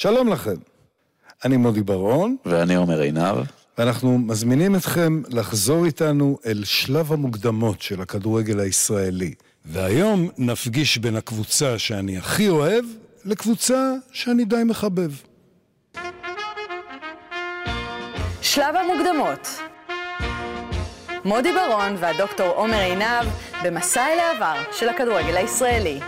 שלום לכם, אני מודי ברון, ואני עומר עינב. ואנחנו מזמינים אתכם לחזור איתנו אל שלב המוקדמות של הכדורגל הישראלי. והיום נפגיש בין הקבוצה שאני הכי אוהב לקבוצה שאני די מחבב. שלב המוקדמות מודי ברון והדוקטור עומר עינב במסע אל העבר של הכדורגל הישראלי.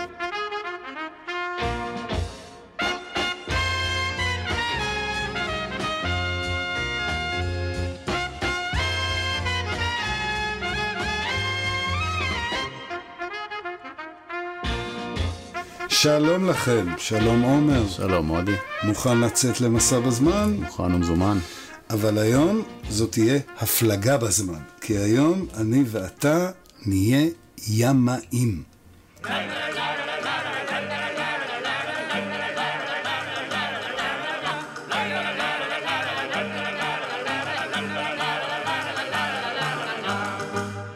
שלום לכם, שלום עומר. שלום מודי. מוכן לצאת למסע בזמן? מוכן ומזומן. אבל היום זאת תהיה הפלגה בזמן, כי היום אני ואתה נהיה ימאים.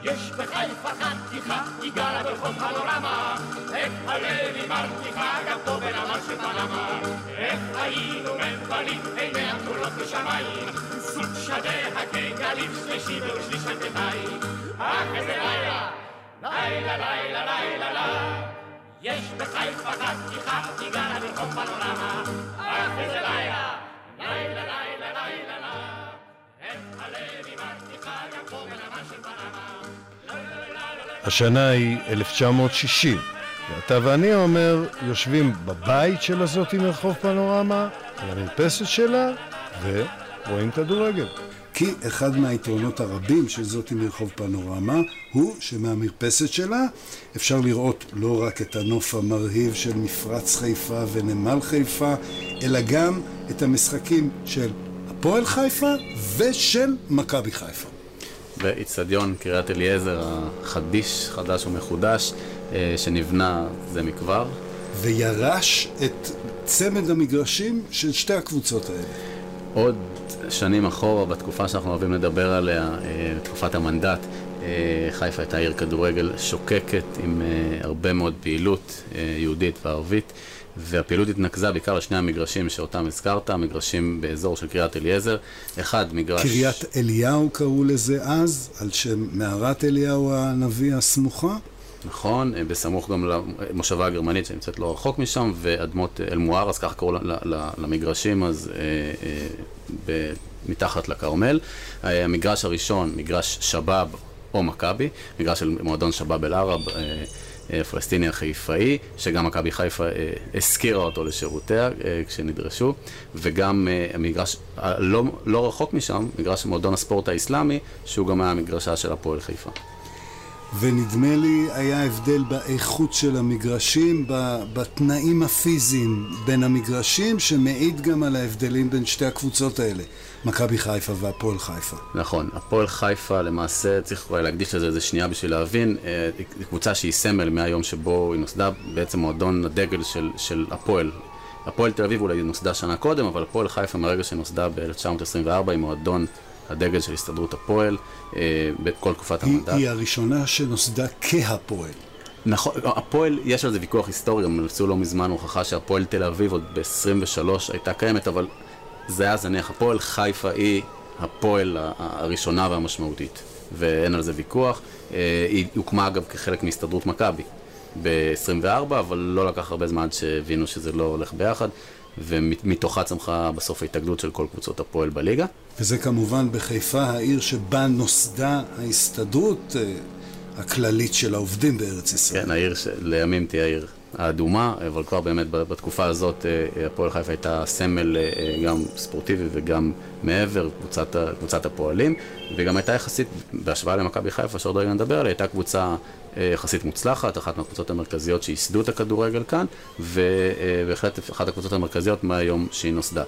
יש בחיפה חתיכה, היא גרה ברחוב איך הלב היא מרתיחה, גם בנמל של פנמה. איך היינו מבלים, עיניה כחולות בשמיים, סוג שדיה כגלים, שלישי ושליש אנטנאי. אך איזה לילה, לילה, לילה, לילה, לילה. יש בחיפה חתיכה, היא גרה ברחוב פנורמה, אך איזה לילה, לילה, לילה, לילה. השנה היא 1960, ואתה ואני, אומר, יושבים בבית של הזאתי מרחוב פנורמה, על המרפסת שלה, ורואים כדורגל. כי אחד מהיתרונות הרבים של זאתי מרחוב פנורמה הוא שמהמרפסת שלה אפשר לראות לא רק את הנוף המרהיב של מפרץ חיפה ונמל חיפה, אלא גם את המשחקים של הפועל חיפה ושל מכבי חיפה. ואיצטדיון קריית אליעזר החדיש, חדש ומחודש, שנבנה זה מכבר. וירש את צמד המגרשים של שתי הקבוצות האלה. עוד שנים אחורה, בתקופה שאנחנו אוהבים לדבר עליה, אה, תקופת המנדט, אה, חיפה הייתה עיר כדורגל שוקקת עם הרבה מאוד פעילות יהודית וערבית. והפעילות התנקזה בעיקר לשני המגרשים שאותם הזכרת, המגרשים באזור של קריית אליעזר. אחד, מגרש... קריית אליהו קראו לזה אז, על שם מערת אליהו הנביא הסמוכה. נכון, בסמוך גם למושבה הגרמנית שנמצאת לא רחוק משם, ואדמות אל-מואר, אז ככה קראו למגרשים, אז אה, אה, ב, מתחת לכרמל. אה, המגרש הראשון, מגרש שבאב או מכבי, מגרש של מועדון שבאב אל-ערב. אה, פלסטיני החיפאי, שגם מכבי חיפה אה, הזכירה אותו לשירותיה אה, כשנדרשו, וגם אה, המגרש לא, לא רחוק משם, מגרש מועדון הספורט האסלאמי, שהוא גם היה מגרשה של הפועל חיפה. ונדמה לי היה הבדל באיכות של המגרשים, בתנאים הפיזיים בין המגרשים, שמעיד גם על ההבדלים בין שתי הקבוצות האלה, מכבי חיפה והפועל חיפה. נכון, הפועל חיפה למעשה, צריך אולי להקדיש לזה איזה שנייה בשביל להבין, אה, היא קבוצה שהיא סמל מהיום שבו היא נוסדה, בעצם מועדון הדגל של, של הפועל. הפועל תל אביב אולי נוסדה שנה קודם, אבל הפועל חיפה מרגע שנוסדה ב-1924 היא מועדון הדגל של הסתדרות הפועל אה, בכל תקופת המנדט. היא הראשונה שנוסדה כהפועל. נכון, הפועל, יש על זה ויכוח היסטורי, גם עשו לא מזמן הוכחה שהפועל תל אביב עוד ב-23 הייתה קיימת, אבל זה היה זניח. הפועל חיפה היא הפועל הראשונה והמשמעותית, ואין על זה ויכוח. אה, היא הוקמה אגב כחלק מהסתדרות מכבי ב-24, אבל לא לקח הרבה זמן עד שהבינו שזה לא הולך ביחד. ומתוכה צמחה בסוף ההתאגדות של כל קבוצות הפועל בליגה. וזה כמובן בחיפה, העיר שבה נוסדה ההסתדרות אה, הכללית של העובדים בארץ ישראל. כן, העיר שלימים תהיה העיר האדומה, אבל כבר באמת בתקופה הזאת אה, הפועל חיפה הייתה סמל אה, גם ספורטיבי וגם מעבר, קבוצת, קבוצת הפועלים, וגם הייתה יחסית, בהשוואה למכבי חיפה, שעוד רגע נדבר עליה, הייתה קבוצה אה, יחסית מוצלחת, אחת מהקבוצות המרכזיות שייסדו את הכדורגל כאן, ובהחלט אחת הקבוצות המרכזיות מהיום שהיא נוסדה.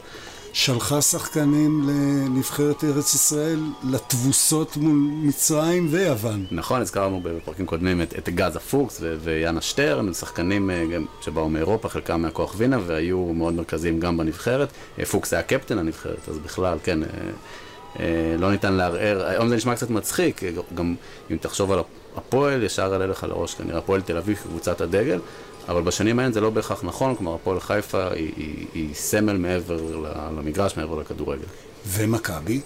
שלחה שחקנים לנבחרת ארץ ישראל לתבוסות מול מצרים ויוון. נכון, הזכרנו בפרקים קודמים את, את גזה פוקס ו- ויאנה שטרן, שחקנים אה, גם שבאו מאירופה, חלקם מהכוח וינה, והיו מאוד מרכזיים גם בנבחרת. אה, פוקס היה קפטן הנבחרת, אז בכלל, כן, לא ניתן לערער. היום זה נשמע קצת מצחיק, גם אם תחשוב על הפועל, ישר עלה לך לראש כנראה הפועל תל אביב, קבוצת הדגל, אבל בשנים האלה זה לא בהכרח נכון, כלומר הפועל חיפה היא, היא, היא סמל מעבר למגרש, מעבר לכדורגל. ומכבי?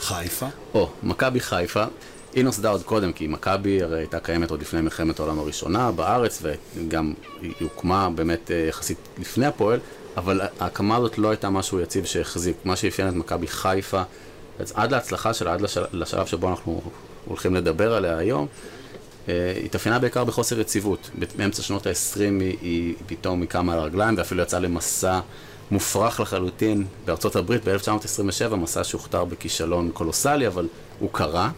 חיפה? או, מכבי חיפה. היא נוסדה עוד קודם, כי מכבי הרי הייתה קיימת עוד לפני מלחמת העולם הראשונה בארץ, וגם היא הוקמה באמת אה, יחסית לפני הפועל, אבל ההקמה הזאת לא הייתה משהו יציב שהחזיק. מה שאפיין את מכבי חיפה, עד להצלחה שלה, עד לשלב שבו אנחנו הולכים לדבר עליה היום, התאפיינה בעיקר בחוסר יציבות. באמצע שנות ה-20 היא, היא פתאום קמה על הרגליים ואפילו יצאה למסע מופרך לחלוטין בארצות הברית ב-1927, מסע שהוכתר בכישלון קולוסלי, אבל הוא קרה.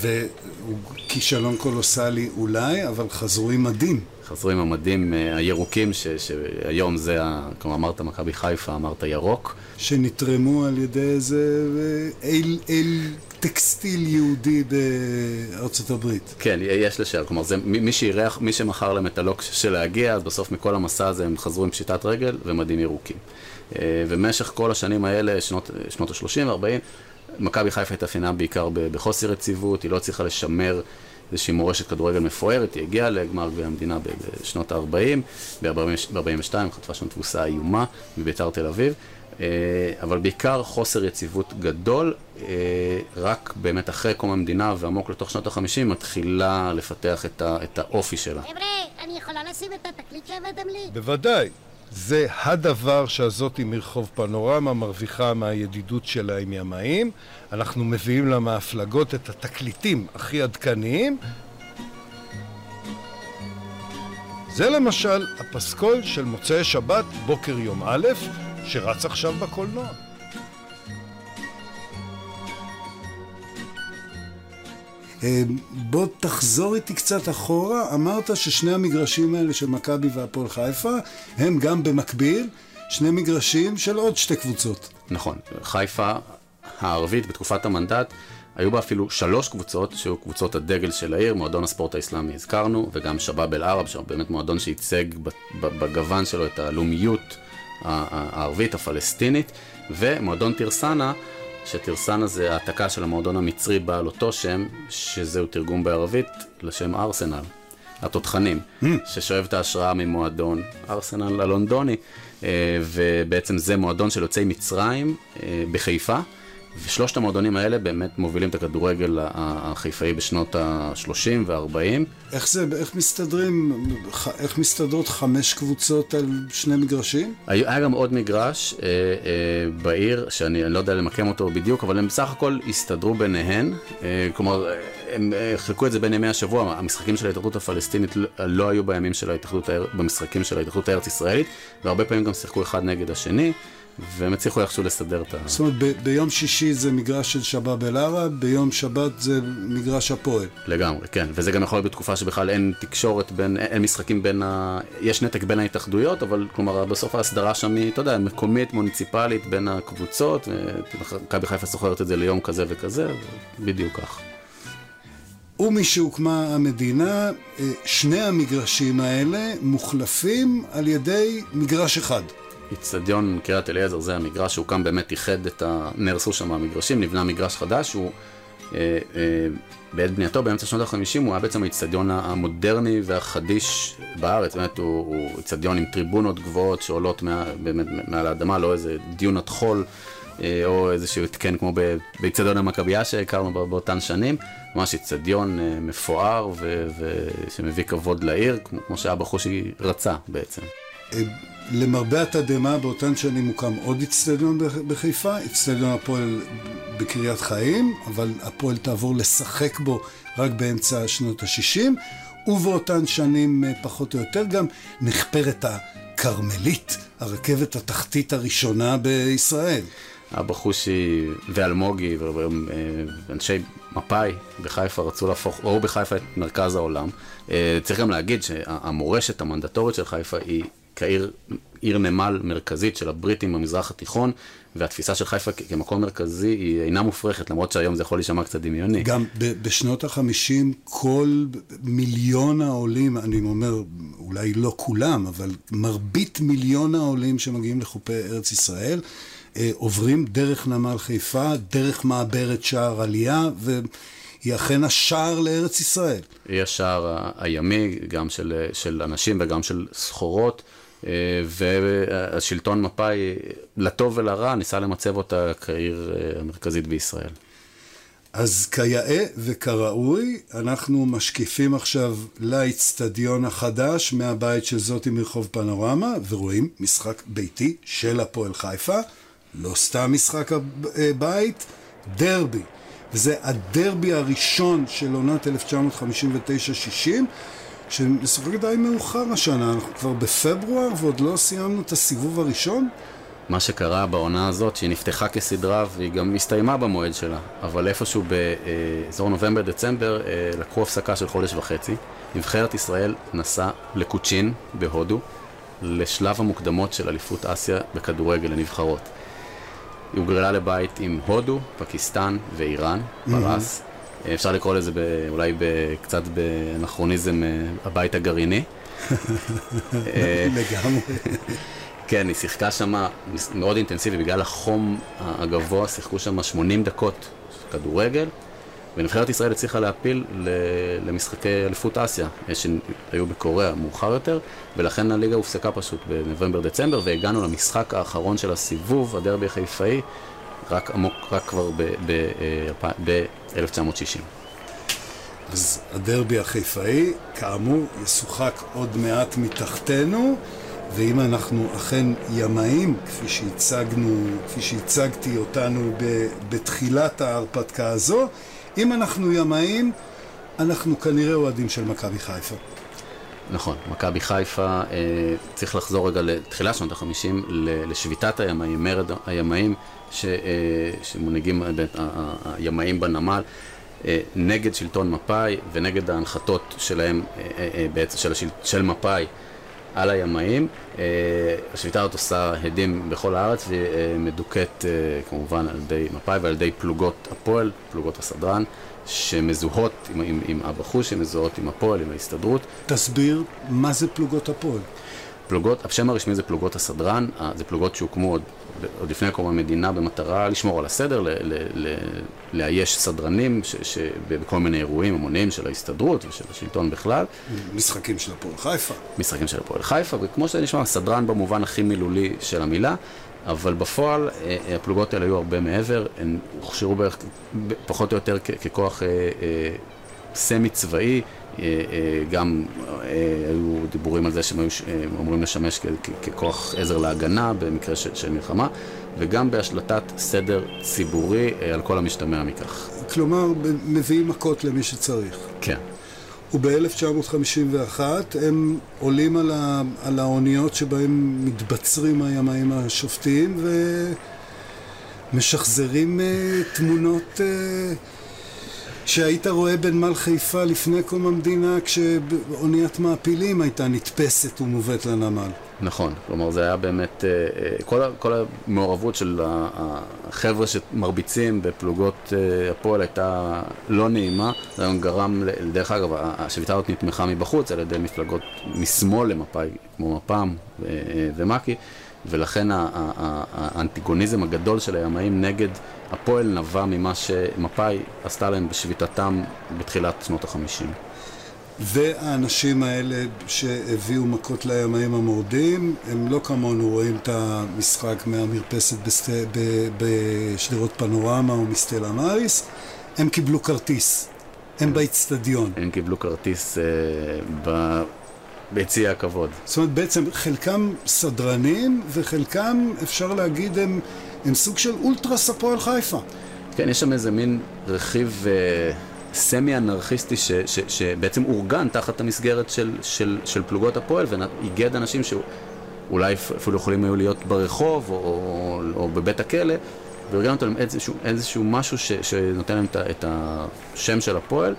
והוא כישלון קולוסלי אולי, אבל חזרו עם מדים. חזרו עם המדים אה, הירוקים, ש, שהיום זה, ה, כלומר אמרת מכבי חיפה, אמרת ירוק. שנתרמו על ידי איזה אה, אל, אל טקסטיל יהודי בארצות הברית. כן, יש לשאר, כלומר זה מי שאירח, מי שמכר להם את הלוק של להגיע, אז בסוף מכל המסע הזה הם חזרו עם פשיטת רגל ומדים ירוקים. אה, ובמשך כל השנים האלה, שנות, שנות ה-30 ו-40, מכבי חיפה התאפיינה בעיקר בחוסר יציבות, היא לא הצליחה לשמר איזושהי מורשת כדורגל מפוארת, היא הגיעה לגמר גביע המדינה בשנות ה-40, ב-42 חטפה שם תבוסה איומה מביתר תל אביב, אבל בעיקר חוסר יציבות גדול, אה, רק באמת אחרי קום המדינה ועמוק לתוך שנות ה-50 מתחילה לפתח את, את האופי שלה. חבר'ה, אני יכולה לשים את התקליט שהבאתם לי? בוודאי. זה הדבר שהזאתי מרחוב פנורמה מרוויחה מהידידות שלה עם ימאים. אנחנו מביאים לה מההפלגות את התקליטים הכי עדכניים. זה למשל הפסקול של מוצאי שבת, בוקר יום א', שרץ עכשיו בקולנוע. אה, בוא תחזור איתי קצת אחורה. אמרת ששני המגרשים האלה של מכבי והפועל חיפה הם גם במקביל שני מגרשים של עוד שתי קבוצות. נכון. חיפה הערבית בתקופת המנדט היו בה אפילו שלוש קבוצות שהיו קבוצות הדגל של העיר, מועדון הספורט האסלאמי הזכרנו, וגם שבאב אל-ערב, באמת מועדון שייצג בגוון שלו את הלאומיות הערבית הפלסטינית, ומועדון טירסנה שתרסנה זה העתקה של המועדון המצרי בעל אותו שם, שזהו תרגום בערבית לשם ארסנל, התותחנים, mm. ששואב את ההשראה ממועדון ארסנל הלונדוני, אה, ובעצם זה מועדון של יוצאי מצרים אה, בחיפה. ושלושת המועדונים האלה באמת מובילים את הכדורגל החיפאי בשנות ה-30 וה-40. איך זה, איך מסתדרים, איך מסתדרות חמש קבוצות על שני מגרשים? היה, גם עוד מגרש אה, אה, בעיר, שאני לא יודע למקם אותו בדיוק, אבל הם בסך הכל הסתדרו ביניהן. אה, כלומר, הם אה, חילקו את זה בין ימי השבוע, המשחקים של ההתאחדות הפלסטינית לא, לא היו בימים של ההתאחדות, במשחקים של ההתאחדות הארץ ישראלית, והרבה פעמים גם שיחקו אחד נגד השני. והם הצליחו איכשהו לסדר את ה... זאת אומרת, ב- ביום שישי זה מגרש של שבאב אל-ערב, ביום שבת זה מגרש הפועל. לגמרי, כן. וזה גם יכול להיות בתקופה שבכלל אין תקשורת בין, אין משחקים בין ה... יש נתק בין ההתאחדויות, אבל כלומר, בסוף ההסדרה שם היא, אתה יודע, מקומית, מוניציפלית בין הקבוצות, ומכבי חיפה סוחרת את זה ליום כזה וכזה, בדיוק כך. ומשהוקמה המדינה, אה, שני המגרשים האלה מוחלפים על ידי מגרש אחד. איצטדיון קריית אליעזר, זה המגרש שהוקם באמת, איחד את ה... נהרסו שם המגרשים, נבנה מגרש חדש, הוא אה, אה, בעת בנייתו באמצע שנות ה-50 הוא היה בעצם האיצטדיון המודרני והחדיש בארץ, באמת הוא איצטדיון עם טריבונות גבוהות שעולות מה, באמת מעל האדמה, לא איזה דיונת חול. אה, או איזשהו התקן כמו באיצטדיון המכבייה שהכרנו באותן שנים, ממש איצטדיון אה, מפואר ושמביא כבוד לעיר, כמו שאבא חושי רצה בעצם. אה, למרבה התדהמה, באותן שנים הוקם עוד אצטדיון בחיפה, אצטדיון הפועל בקריית חיים, אבל הפועל תעבור לשחק בו רק באמצע שנות ה-60, ובאותן שנים אה, פחות או יותר גם נחפרת הכרמלית, הרכבת התחתית הראשונה בישראל. אבא חושי ואלמוגי ואנשי מפא"י בחיפה רצו להפוך, ראו בחיפה את מרכז העולם. אה, צריך גם להגיד שהמורשת המנדטורית של חיפה היא כעיר עיר נמל מרכזית של הבריטים במזרח התיכון, והתפיסה של חיפה כמקום מרכזי היא אינה מופרכת, למרות שהיום זה יכול להישמע קצת דמיוני. גם בשנות החמישים כל מיליון העולים, אני אומר, אולי לא כולם, אבל מרבית מיליון העולים שמגיעים לחופי ארץ ישראל, אה, עוברים דרך נמל חיפה, דרך מעברת שער עלייה, ו... היא אכן השער לארץ ישראל. היא השער הימי, גם של, של אנשים וגם של סחורות. אה, והשלטון מפא"י, לטוב ולרע, ניסה למצב אותה כעיר אה, המרכזית בישראל. אז כיאה וכראוי, אנחנו משקיפים עכשיו לאיצטדיון החדש מהבית של זאתי מרחוב פנורמה, ורואים משחק ביתי של הפועל חיפה, לא סתם משחק הבית, דרבי. וזה הדרבי הראשון של עונת 1959-60, שמשחק די מאוחר השנה, אנחנו כבר בפברואר ועוד לא סיימנו את הסיבוב הראשון. מה שקרה בעונה הזאת, שהיא נפתחה כסדרה והיא גם הסתיימה במועד שלה, אבל איפשהו באזור נובמבר-דצמבר אה, לקחו הפסקה של חודש וחצי. נבחרת ישראל נסעה לקוצ'ין בהודו לשלב המוקדמות של אליפות אסיה בכדורגל לנבחרות. היא הוגרלה לבית עם הודו, פקיסטן ואיראן, פרס. Mm-hmm. אפשר לקרוא לזה אולי קצת באנכרוניזם אה, הבית הגרעיני. לגמרי. כן, היא שיחקה שם מאוד אינטנסיבי, בגלל החום הגבוה, שיחקו שם 80 דקות כדורגל, ונבחרת ישראל הצליחה להפיל למשחקי אליפות אסיה, שהיו בקוריאה מאוחר יותר, ולכן הליגה הופסקה פשוט בנובמבר-דצמבר, והגענו למשחק האחרון של הסיבוב, הדרבי החיפאי, רק עמוק, רק כבר ב-1960. אז הדרבי החיפאי, כאמור, ישוחק עוד מעט מתחתנו. ואם אנחנו אכן ימאים, כפי שהצגנו, כפי שהצגתי אותנו ב, בתחילת ההרפתקה הזו, אם אנחנו ימאים, אנחנו כנראה אוהדים של מכבי חיפה. נכון, מכבי חיפה, אה, צריך לחזור רגע לתחילת שנות החמישים, לשביתת הימאים, מרד הימאים, ש, אה, שמונהגים הימאים בנמל. אה, נגד שלטון מפא"י ונגד ההנחתות שלהם, אה, אה, בעצם של, של מפא"י על הימאים. אה, השביתה הזאת עושה הדים בכל הארץ והיא אה, מדוכאת אה, כמובן על ידי מפא"י ועל ידי פלוגות הפועל, פלוגות הסדרן, שמזוהות עם, עם, עם אבא חוש, שמזוהות עם הפועל, עם ההסתדרות. תסביר מה זה פלוגות הפועל. פלוגות, השם הרשמי זה פלוגות הסדרן, זה פלוגות שהוקמו עוד, עוד לפני קום המדינה במטרה לשמור על הסדר, ל, ל, ל, לאייש סדרנים ש, ש, בכל מיני אירועים המוניים של ההסתדרות ושל השלטון בכלל. משחקים של הפועל חיפה. משחקים של הפועל חיפה, וכמו שזה נשמע, סדרן במובן הכי מילולי של המילה. אבל בפועל אה, הפלוגות האלה היו הרבה מעבר, הן הוכשרו בערך פחות או יותר ככוח אה, אה, סמי צבאי, אה, אה, גם אה, היו דיבורים על זה שהם היו אמורים לשמש ככוח עזר להגנה במקרה של מלחמה, וגם בהשלטת סדר ציבורי על כל המשתמע מכך. כלומר, מביאים מכות למי שצריך. כן. וב-1951 הם עולים על, ה, על האוניות שבהם מתבצרים הימאים השופטים ומשחזרים uh, תמונות uh, שהיית רואה בנמל חיפה לפני קום המדינה כשאוניית מעפילים הייתה נתפסת ומובאת לנמל. נכון, כלומר זה היה באמת, אה, אה, כל, כל המעורבות של החבר'ה שמרביצים בפלוגות אה, הפועל הייתה לא נעימה, זה היום גרם, דרך אגב, השביתה הזאת נתמכה מבחוץ על ידי מפלגות משמאל למפא"י, כמו מפ"ם ומק"י, ולכן האנטיגוניזם הגדול של הימאים נגד הפועל נבע ממה שמפא"י עשתה להם בשביתתם בתחילת שנות החמישים. והאנשים האלה שהביאו מכות לימאים המורדים, הם לא כמונו רואים את המשחק מהמרפסת בסט... בשדרות פנורמה או מסטלה מאריס, הם קיבלו כרטיס, הם באיצטדיון. הם קיבלו כרטיס אה, ב... ביציע הכבוד. זאת אומרת, בעצם חלקם סדרנים וחלקם, אפשר להגיד, הם, הם סוג של אולטרס הפועל חיפה. כן, יש שם איזה מין רכיב... אה... סמי אנרכיסטי ש, ש, שבעצם אורגן תחת המסגרת של, של, של פלוגות הפועל ואיגד אנשים שאולי אפילו יכולים היו להיות ברחוב או, או, או בבית הכלא וארגן אותם איזשהו, איזשהו משהו ש, שנותן להם את, את השם של הפועל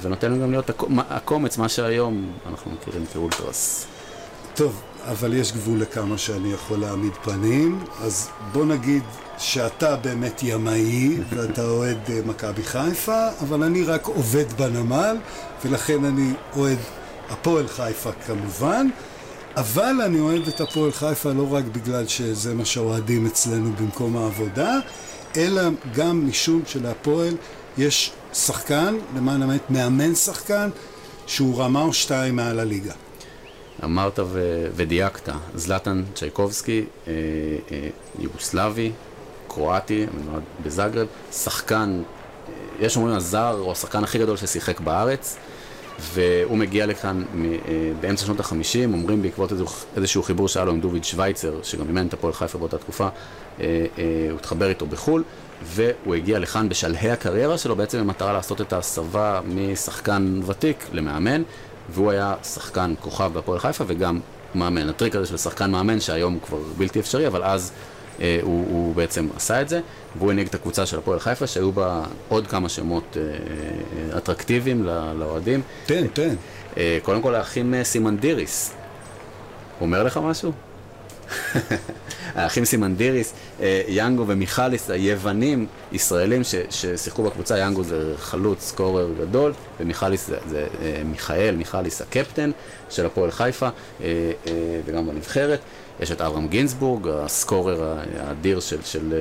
ונותן גם להיות הקומץ, מה שהיום אנחנו מכירים כאולטרס. טוב, אבל יש גבול לכמה שאני יכול להעמיד פנים, אז בוא נגיד שאתה באמת ימאי ואתה אוהד אה, מכבי חיפה, אבל אני רק עובד בנמל, ולכן אני אוהד הפועל חיפה כמובן, אבל אני אוהד את הפועל חיפה לא רק בגלל שזה מה שאוהדים אצלנו במקום העבודה, אלא גם משום שלהפועל יש שחקן, למען האמת, מאמן שחקן, שהוא רמה או שתיים מעל הליגה. אמרת ו- ודייקת, זלטן צ'ייקובסקי, אה, אה, יוגוסלבי, קרואטי, נולד בזאגרב, שחקן, אה, יש אומרים הזר, או השחקן הכי גדול ששיחק בארץ, והוא מגיע לכאן מ- אה, באמצע שנות החמישים, אומרים בעקבות איזשהו, חיבור שהיה לו עם דוביד שווייצר, שגם אימן את הפועל חיפה באותה תקופה, אה, אה, הוא התחבר איתו בחו"ל, והוא הגיע לכאן בשלהי הקריירה שלו, בעצם במטרה לעשות את ההסבה משחקן ותיק למאמן, והוא היה שחקן כוכב בהפועל חיפה וגם מאמן. הטריק הזה של שחקן מאמן שהיום כבר בלתי אפשרי, אבל אז אה, הוא, הוא בעצם עשה את זה, והוא הנהיג את הקבוצה של הפועל חיפה, שהיו בה עוד כמה שמות אה, אה, אטרקטיביים לא- לאוהדים. תן, תן. אה, קודם כל האחים אה, סימנדיריס. אומר לך משהו? האחים סימנדיריס, אה, יאנגו ומיכליס, היוונים, ישראלים ש- ששיחקו בקבוצה, יאנגו זה חלוץ, סקורר גדול, ומיכליס זה, זה אה, מיכאל, מיכליס הקפטן של הפועל חיפה, אה, וגם בנבחרת. יש את אברהם גינזבורג, הסקורר האדיר של, של,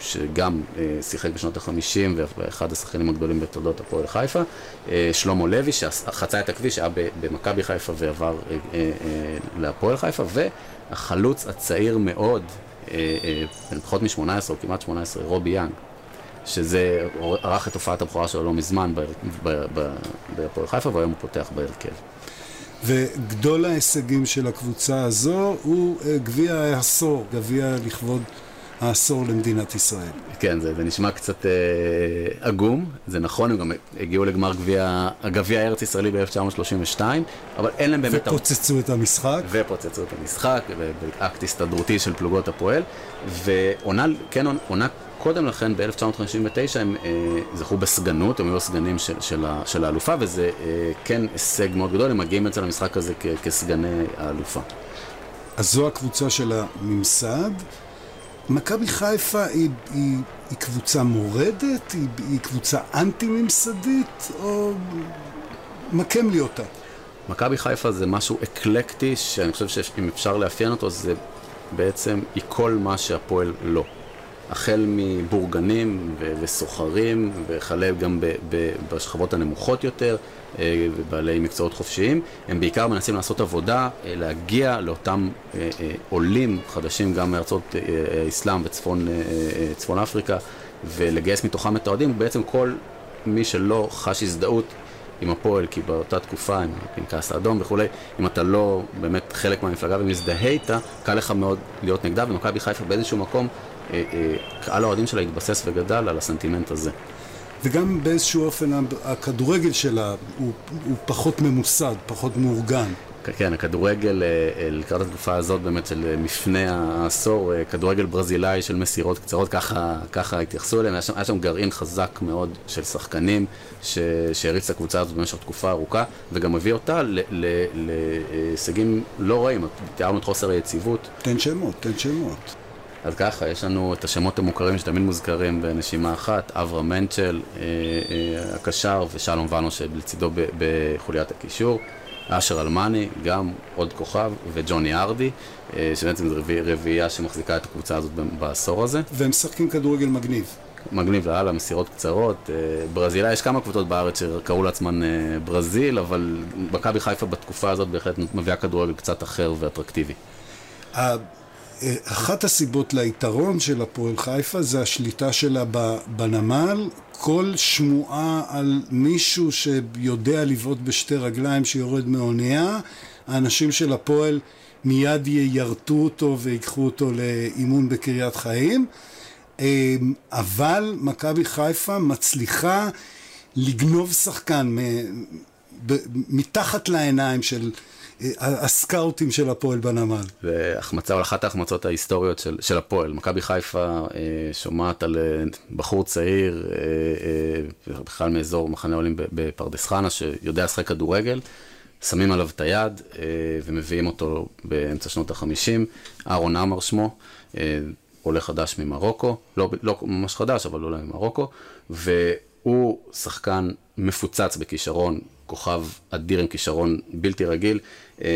שגם שיחק בשנות ה-50 ואחד השחקנים הגדולים בתולדות הפועל חיפה. שלמה לוי, שחצה את הכביש, היה במכבי חיפה ועבר להפועל חיפה, והחלוץ הצעיר מאוד, אה, אה, בן פחות מ-18 או כמעט 18, רובי יאנג. שזה ערך את הופעת הבכורה שלו לא מזמן בהפועל חיפה, והיום הוא פותח בהרכב. וגדול ההישגים של הקבוצה הזו הוא אה, גביע העשור, גביע לכבוד העשור למדינת ישראל. כן, זה, זה נשמע קצת אה, עגום, זה נכון, הם גם הגיעו לגמר גביע, הגביע הארץ ישראלי ב-1932, אבל אין להם באמת... ופוצצו את המשחק. ופוצצו את המשחק, באקט הסתדרותי של פלוגות הפועל, ועונה, כן, עונה קודם לכן, ב-1959, הם אה, זכו בסגנות, הם היו הסגנים של, של, ה- של האלופה, וזה אה, כן הישג מאוד גדול, הם מגיעים אצל המשחק הזה כ- כסגני האלופה. אז זו הקבוצה של הממסד. מכבי חיפה היא, היא, היא קבוצה מורדת? היא, היא קבוצה אנטי-ממסדית? או מקם לי אותה? מכבי חיפה זה משהו אקלקטי, שאני חושב שאם אפשר לאפיין אותו, זה בעצם היא כל מה שהפועל לא. החל מבורגנים וסוחרים, וכלה גם ב- ב- בשכבות הנמוכות יותר, ובעלי מקצועות חופשיים, הם בעיקר מנסים לעשות עבודה, אה, להגיע לאותם אה, אה, עולים חדשים, גם מארצות אה, אה, האסלאם וצפון אה, אה, צפון אפריקה, ולגייס מתוכם את האוהדים, בעצם כל מי שלא חש הזדהות עם הפועל, כי באותה תקופה, עם הפנקס האדום וכולי, אם אתה לא באמת חלק מהמפלגה ומזדהה איתה, קל לך מאוד להיות נגדה, ומכבי חיפה באיזשהו מקום, אה, אה, קהל האוהדים שלה התבסס וגדל על הסנטימנט הזה. וגם באיזשהו אופן הכדורגל שלה הוא, הוא פחות ממוסד, פחות מאורגן. כן, הכדורגל אה, אה, לקראת התקופה הזאת באמת של אה, מפנה העשור, כדורגל ברזילאי של מסירות קצרות, ככה, ככה התייחסו אליהם, היה שם, היה שם גרעין חזק מאוד של שחקנים שהריץ את הקבוצה הזאת במשך תקופה ארוכה, וגם הביא אותה להישגים לא רעים, תיארנו את חוסר היציבות, תן שמות, תן שמות. אז ככה, יש לנו את השמות המוכרים שתמיד מוזכרים בנשימה אחת, אברהם מנצ'ל, אה, אה, הקשר, ושלום ואנו שלצידו בחוליית הקישור, אשר אלמני, גם עוד כוכב, וג'וני ארדי, אה, שבעצם זו רביע- רביעייה שמחזיקה את הקבוצה הזאת בעשור הזה. והם משחקים כדורגל מגניב. מגניב לאללה, מסירות קצרות. ברזילה, יש כמה קבוצות בארץ שקראו לעצמן ברזיל, אבל מכבי חיפה בתקופה הזאת בהחלט מביאה כדורגל קצת אחר ואטרקטיבי. אחת הסיבות ליתרון של הפועל חיפה זה השליטה שלה בנמל. כל שמועה על מישהו שיודע לבעוט בשתי רגליים שיורד מאונייה, האנשים של הפועל מיד יירטו אותו ויקחו אותו לאימון בקריית חיים. אה, אבל מכבי חיפה מצליחה לגנוב שחקן מתחת לעיניים של הסקאוטים של הפועל בנמל. והחמצה, או אחת ההחמצות ההיסטוריות של, של הפועל. מכבי חיפה אה, שומעת על אה, בחור צעיר, אה, אה, בכלל מאזור מחנה עולים בפרדס חנה, שיודע לשחק כדורגל, שמים עליו את היד אה, ומביאים אותו באמצע שנות החמישים. אהרון עמר שמו, אה, עולה חדש ממרוקו, לא, לא ממש חדש, אבל עולה ממרוקו, והוא שחקן מפוצץ בכישרון, כוכב אדיר עם כישרון בלתי רגיל, אה,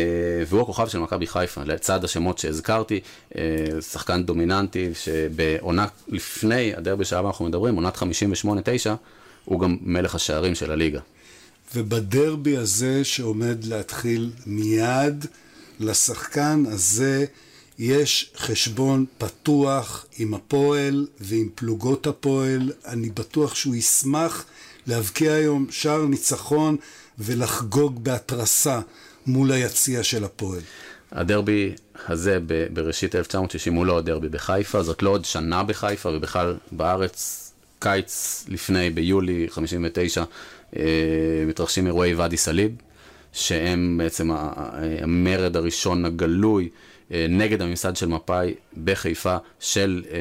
והוא הכוכב של מכבי חיפה, לצד השמות שהזכרתי, אה, שחקן דומיננטי, שבעונה לפני הדרבי שעליו אנחנו מדברים, עונת 58-9, הוא גם מלך השערים של הליגה. ובדרבי הזה שעומד להתחיל מיד, לשחקן הזה יש חשבון פתוח עם הפועל ועם פלוגות הפועל. אני בטוח שהוא ישמח להבקיע היום שער ניצחון ולחגוג בהתרסה מול היציע של הפועל. הדרבי הזה בראשית 1960 הוא לא הדרבי בחיפה, זאת לא עוד שנה בחיפה ובכלל בארץ, קיץ לפני, ביולי 59, אה, מתרחשים אירועי ואדי סאליב, שהם בעצם המרד הראשון הגלוי נגד הממסד של מפא"י בחיפה, של אה,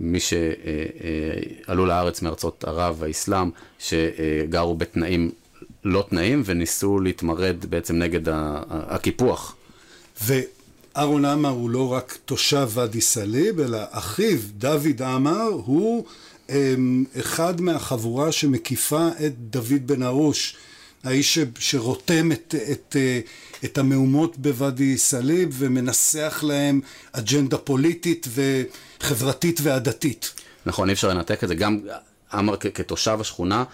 מי שעלו לארץ מארצות ערב והאסלאם, שגרו בתנאים לא תנאים וניסו להתמרד בעצם נגד הקיפוח. ואהרון עמר הוא לא רק תושב ואדי סאליב, אלא אחיו, דוד עמר, הוא אמ, אחד מהחבורה שמקיפה את דוד בן ארוש, האיש שרותם את, את, אה, את המהומות בוואדי סאליב ומנסח להם אג'נדה פוליטית וחברתית ועדתית. נכון, אי אפשר לנתק את זה. גם עמר כתושב השכונה,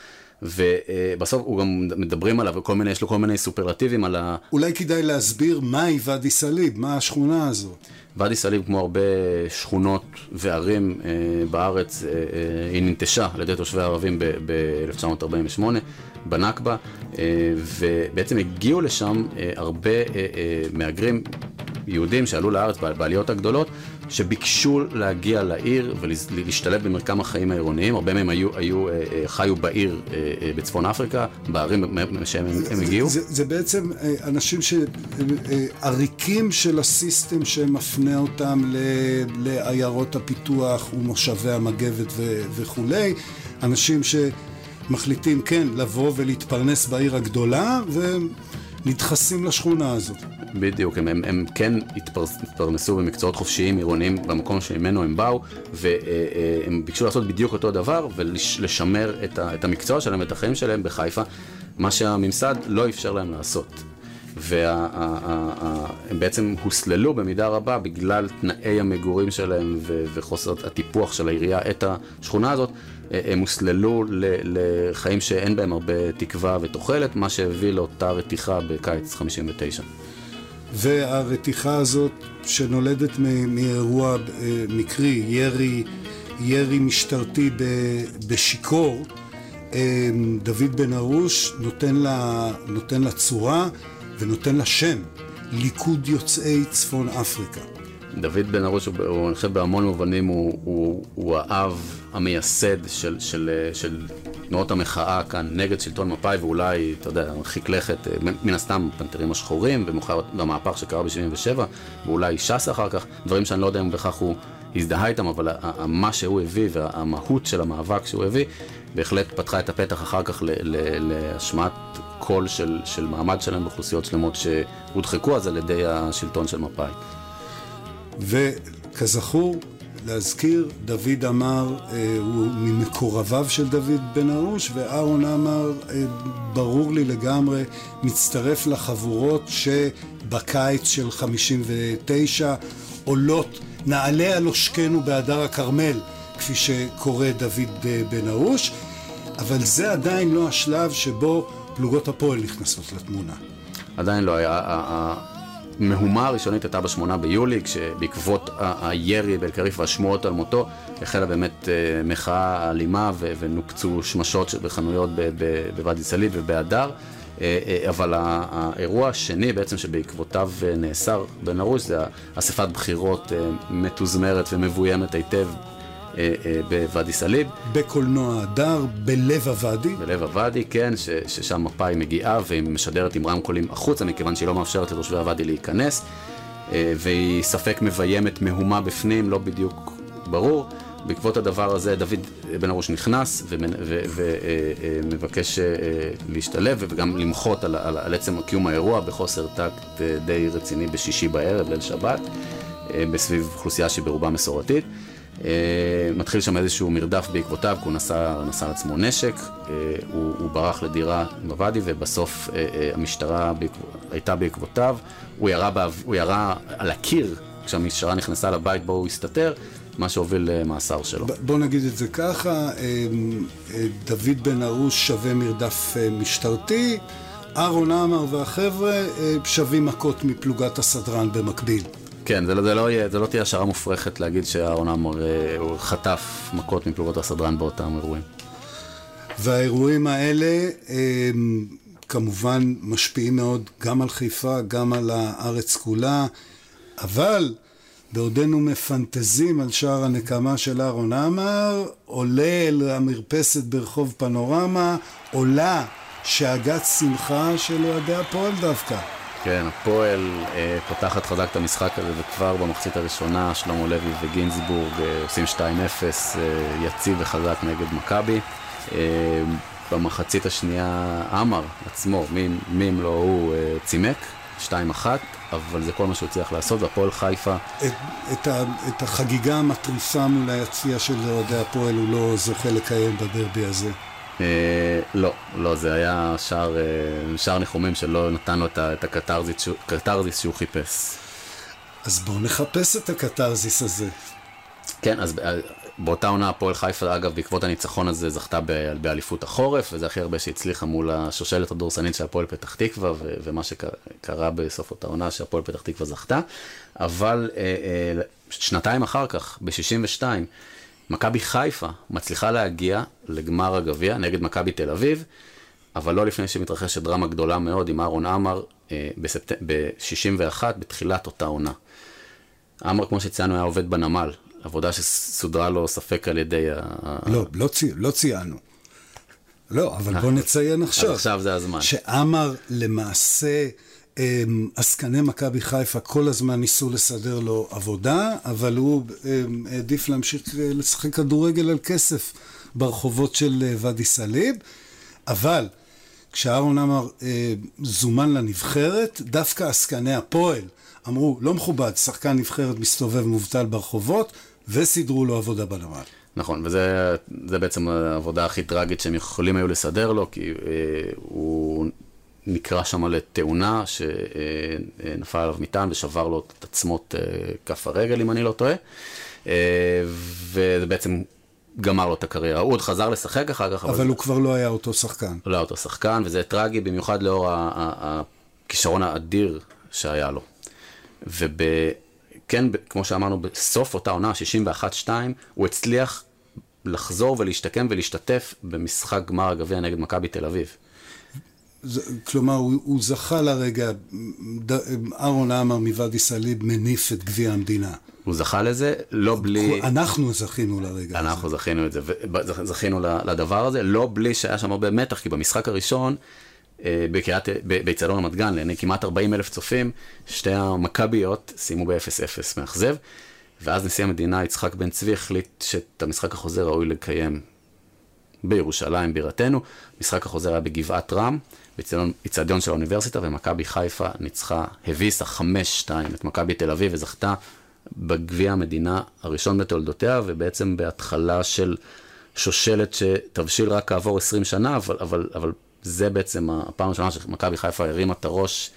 ובסוף הוא גם מדברים עליו, וכל מיני, יש לו כל מיני סופרלטיבים על ה... אולי כדאי להסביר מהי ואדי סאליב, מה השכונה הזאת. ואדי סאליב, כמו הרבה שכונות וערים אה, בארץ, אה, אה, היא ננטשה על ידי תושבי הערבים ב-1948, בנכבה, אה, ובעצם הגיעו לשם אה, הרבה אה, אה, מהגרים יהודים שעלו לארץ בעליות הגדולות, שביקשו להגיע לעיר ולהשתלב במרקם החיים העירוניים. הרבה מהם היו, היו, אה, אה, חיו בעיר אה, בצפון אפריקה, בערים שהם הם הגיעו. זה, זה בעצם אנשים שעריקים של הסיסטם שמפנה אותם לעיירות הפיתוח ומושבי המגבת וכולי. אנשים שמחליטים, כן, לבוא ולהתפרנס בעיר הגדולה, ונדחסים לשכונה הזאת. בדיוק, הם, הם, הם כן התפרנסו במקצועות חופשיים עירוניים במקום שממנו הם באו, והם ביקשו לעשות בדיוק אותו דבר ולשמר את, ה, את המקצוע שלהם, את החיים שלהם בחיפה, מה שהממסד לא אפשר להם לעשות. והם בעצם הוסללו במידה רבה בגלל תנאי המגורים שלהם וחוסר הטיפוח של העירייה את השכונה הזאת. הם הוסללו לחיים שאין בהם הרבה תקווה ותוחלת, מה שהביא לאותה רתיחה בקיץ 59. והרתיחה הזאת שנולדת מאירוע אה, מקרי, ירי, ירי משטרתי בשיכור, אה, דוד בן ארוש נותן נותן לה צורה ונותן לה שם, ליכוד יוצאי צפון אפריקה. דוד בן ארוש, אני חושב בהמון מובנים, הוא, הוא, הוא האב המייסד של, של, של תנועות המחאה כאן נגד שלטון מפא"י, ואולי, אתה יודע, מרחיק לכת, אה, מן הסתם פנתרים השחורים, ומאוחר במהפך שקרה ב-77, ואולי ש"ס אחר כך, דברים שאני לא יודע אם בכך הוא הזדהה איתם, אבל מה שהוא הביא והמהות של המאבק שהוא הביא, בהחלט פתחה את הפתח אחר כך להשמעת קול של, של מעמד שלהם באוכלוסיות שלמות שהודחקו אז על ידי השלטון של מפא"י. וכזכור, להזכיר, דוד אמר אה, הוא ממקורביו של דוד בן ארוש, ואהרון אמר, אה, ברור לי לגמרי, מצטרף לחבורות שבקיץ של 59 עולות, נעלה על עושקנו בהדר הכרמל, כפי שקורא דוד אה, בן ארוש, אבל זה עדיין לא השלב שבו פלוגות הפועל נכנסות לתמונה. עדיין לא היה. המהומה הראשונית הייתה בשמונה ביולי, כשבעקבות הירי באל-קריף והשמועות על מותו, החלה באמת אה, מחאה אלימה ונוקצו שמשות בחנויות בוואדי סאליב ובהדר. אה, אה, אבל האירוע השני בעצם שבעקבותיו נאסר בן ארוש זה אספת בחירות מתוזמרת ומבוימת היטב בוואדי סאליב. בקולנוע הדר, בלב הוואדי. בלב הוואדי, כן, ש, ששם מפא"י מגיעה והיא משדרת עם רמקולים החוצה, מכיוון שהיא לא מאפשרת לתושבי הוואדי להיכנס, אה, והיא ספק מביימת מהומה בפנים, לא בדיוק ברור. בעקבות הדבר הזה דוד בן ארוש נכנס ומבקש להשתלב וגם למחות על, על, על עצם קיום האירוע בחוסר טקט די רציני בשישי בערב, ליל שבת, בסביב אוכלוסייה שהיא ברובה מסורתית. אה, מתחיל שם איזשהו מרדף בעקבותיו, כי הוא נשא, נשא לעצמו נשק, אה, הוא, הוא ברח לדירה בוואדי ובסוף אה, המשטרה בעקב, הייתה בעקבותיו, הוא ירה, בא, הוא ירה על הקיר כשהמשטרה נכנסה לבית בו הוא הסתתר, מה שהוביל למאסר שלו. בוא נגיד את זה ככה, אה, דוד בן ארוש שווה מרדף משטרתי, אהרון עמר והחבר'ה שווים מכות מפלוגת הסדרן במקביל. כן, זה לא, זה לא, יהיה, זה לא תהיה השערה מופרכת להגיד הוא חטף מכות מפלוגות הסדרן באותם אירועים. והאירועים האלה הם, כמובן משפיעים מאוד גם על חיפה, גם על הארץ כולה, אבל בעודנו מפנטזים על שער הנקמה של אהרון עמר, עולה אל המרפסת ברחוב פנורמה, עולה שאגת שמחה של אוהדי הפועל דווקא. כן, הפועל אה, פותחת חזק את המשחק הזה, וכבר במחצית הראשונה שלמה לוי וגינזבורג אה, עושים 2-0, אה, יציב וחזק נגד מכבי. אה, במחצית השנייה עמר עצמו, מי, אם לא הוא, אה, צימק, 2-1, אבל זה כל מה שהוא הצליח לעשות, והפועל חיפה, את, את, ה, את החגיגה המתריסה מול היציע של אוהדי הפועל הוא לא זוכה לקיים בדרבי הזה. אה, לא, לא, זה היה שער, אה, שער ניחומים שלא נתן לו את הקתרזיס שהוא- חיפש. אז בואו נחפש את הקתרזיס הזה. כן, אז אה, באותה עונה הפועל חיפה, אגב, בעקבות הניצחון הזה זכתה באליפות החורף, וזה הכי הרבה שהצליחה מול השושלת הדורסנית של הפועל פתח תקווה, ו- ומה שקרה בסוף אותה עונה שהפועל פתח תקווה זכתה. אבל אה, אה, שנתיים אחר כך, ב-62, מכבי חיפה מצליחה להגיע לגמר הגביע נגד מכבי תל אביב, אבל לא לפני שמתרחשת דרמה גדולה מאוד עם אהרון עמר אה, בספט... ב-61, בתחילת אותה עונה. עמר, כמו שציינו, היה עובד בנמל, עבודה שסודרה לו ספק על ידי ה... לא, לא, צי, לא ציינו. לא, אבל בוא נציין עכשיו. עכשיו זה הזמן. שעמר למעשה, עסקני מכבי חיפה כל הזמן ניסו לסדר לו עבודה, אבל הוא אמ, העדיף להמשיך אה, לשחק כדורגל על כסף ברחובות של אה, ואדי סאליב, אבל כשאהרון עמר אה, זומן לנבחרת, דווקא עסקני הפועל אמרו, לא מכובד, שחקן נבחרת מסתובב מובטל ברחובות, וסידרו לו עבודה בנמל. נכון, וזה זה בעצם העבודה הכי טרגית שהם יכולים היו לסדר לו, כי אה, הוא נקרא שם לתאונה שנפל עליו מטען ושבר לו את עצמות אה, כף הרגל, אם אני לא טועה, אה, וזה בעצם גמר לו את הקריירה. הוא עוד חזר לשחק אחר כך, אבל הוא כבר לא היה אותו שחקן. לא היה אותו שחקן, וזה טרגי במיוחד לאור הכישרון האדיר שהיה לו. וכן, כמו שאמרנו, בסוף אותה עונה, 61-2, הוא הצליח לחזור ולהשתקם ולהשתתף במשחק גמר הגביע נגד מכבי תל אביב. כלומר, הוא, הוא זכה לרגע, ד, אהרון עמר מוואדי סאליב מניף את גביע המדינה. הוא זכה לזה, לא בלי... אנחנו זכינו לרגע הזה. אנחנו זכינו את זה, זכינו לדבר הזה, לא בלי שהיה שם הרבה מתח, כי במשחק הראשון, אה, בקריית, באיצטדיון רמת גן, לעיני כמעט 40 אלף צופים, שתי המכביות סיימו ב-0-0 מאכזב, ואז נשיא המדינה יצחק בן צבי החליט שאת המשחק החוזר ראוי לקיים בירושלים, בירתנו. משחק החוזר היה בגבעת רם, באיצטדיון של האוניברסיטה, ומכבי חיפה ניצחה, הביסה 5-2 את מכבי תל אביב, וזכתה בגביע המדינה הראשון בתולדותיה, ובעצם בהתחלה של שושלת שתבשיל רק כעבור 20 שנה, אבל, אבל, אבל זה בעצם הפעם הראשונה שמכבי חיפה הרימה את הראש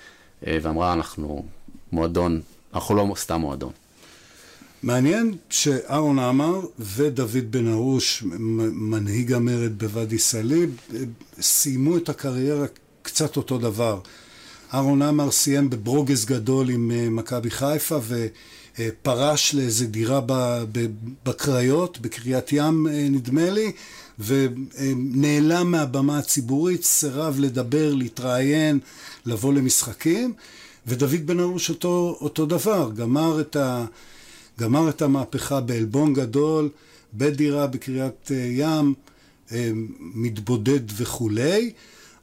אה, ואמרה, אנחנו מועדון, אנחנו לא סתם מועדון. מעניין שאהרון עמר ודוד בן ארוש, מנהיג המרד בוואדי סאליב, סיימו את הקריירה קצת אותו דבר. אהרון עמר סיים בברוגז גדול עם מכבי חיפה ופרש לאיזה דירה בקריות, בקריית ים נדמה לי, ונעלם מהבמה הציבורית, סירב לדבר, להתראיין, לבוא למשחקים, ודוד בן ארוש אותו, אותו דבר, גמר את ה... גמר את המהפכה בעלבון גדול, בדירה בקריית ים, מתבודד וכולי,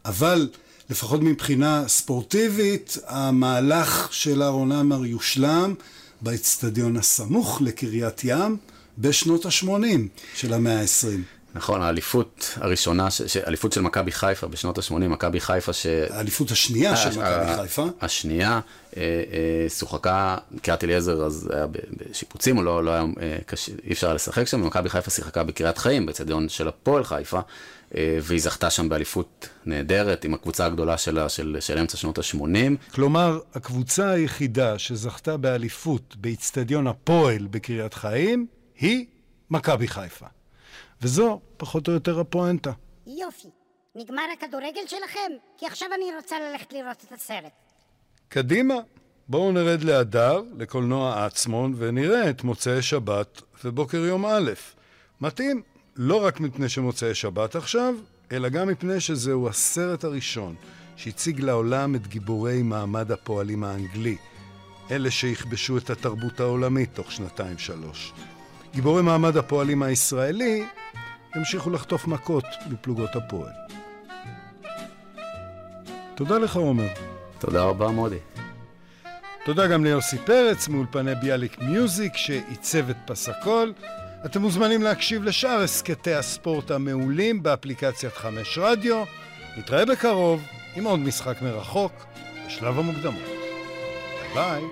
אבל לפחות מבחינה ספורטיבית, המהלך של אהרון עמר יושלם באצטדיון הסמוך לקריית ים בשנות ה-80 של המאה ה-20. נכון, האליפות הראשונה, האליפות של מכבי חיפה בשנות ה-80, מכבי חיפה ש... האליפות השנייה של מכבי חיפה. השנייה, אה, אה, שוחקה, קריית אליעזר אז היה בשיפוצים, או לא, לא היה, אה, קש... אי אפשר לשחק שם, ומכבי חיפה שיחקה בקריית חיים, באצטדיון של הפועל חיפה, אה, והיא זכתה שם באליפות נהדרת, עם הקבוצה הגדולה שלה של, של אמצע שנות ה-80. כלומר, הקבוצה היחידה שזכתה באליפות באצטדיון הפועל בקריית חיים, היא מכבי חיפה. וזו פחות או יותר הפואנטה. יופי. נגמר הכדורגל שלכם? כי עכשיו אני רוצה ללכת לראות את הסרט. קדימה, בואו נרד להדר, לקולנוע עצמון, ונראה את מוצאי שבת ובוקר יום א'. מתאים, לא רק מפני שמוצאי שבת עכשיו, אלא גם מפני שזהו הסרט הראשון שהציג לעולם את גיבורי מעמד הפועלים האנגלי, אלה שיכבשו את התרבות העולמית תוך שנתיים-שלוש. גיבורי מעמד הפועלים הישראלי ימשיכו לחטוף מכות מפלוגות הפועל. תודה לך, עומר. תודה רבה, מודי. תודה גם ליוסי פרץ מאולפני ביאליק מיוזיק שעיצב את פס הקול. אתם מוזמנים להקשיב לשאר הסכתי הספורט המעולים באפליקציית חמש רדיו. נתראה בקרוב עם עוד משחק מרחוק בשלב המוקדמות. ביי.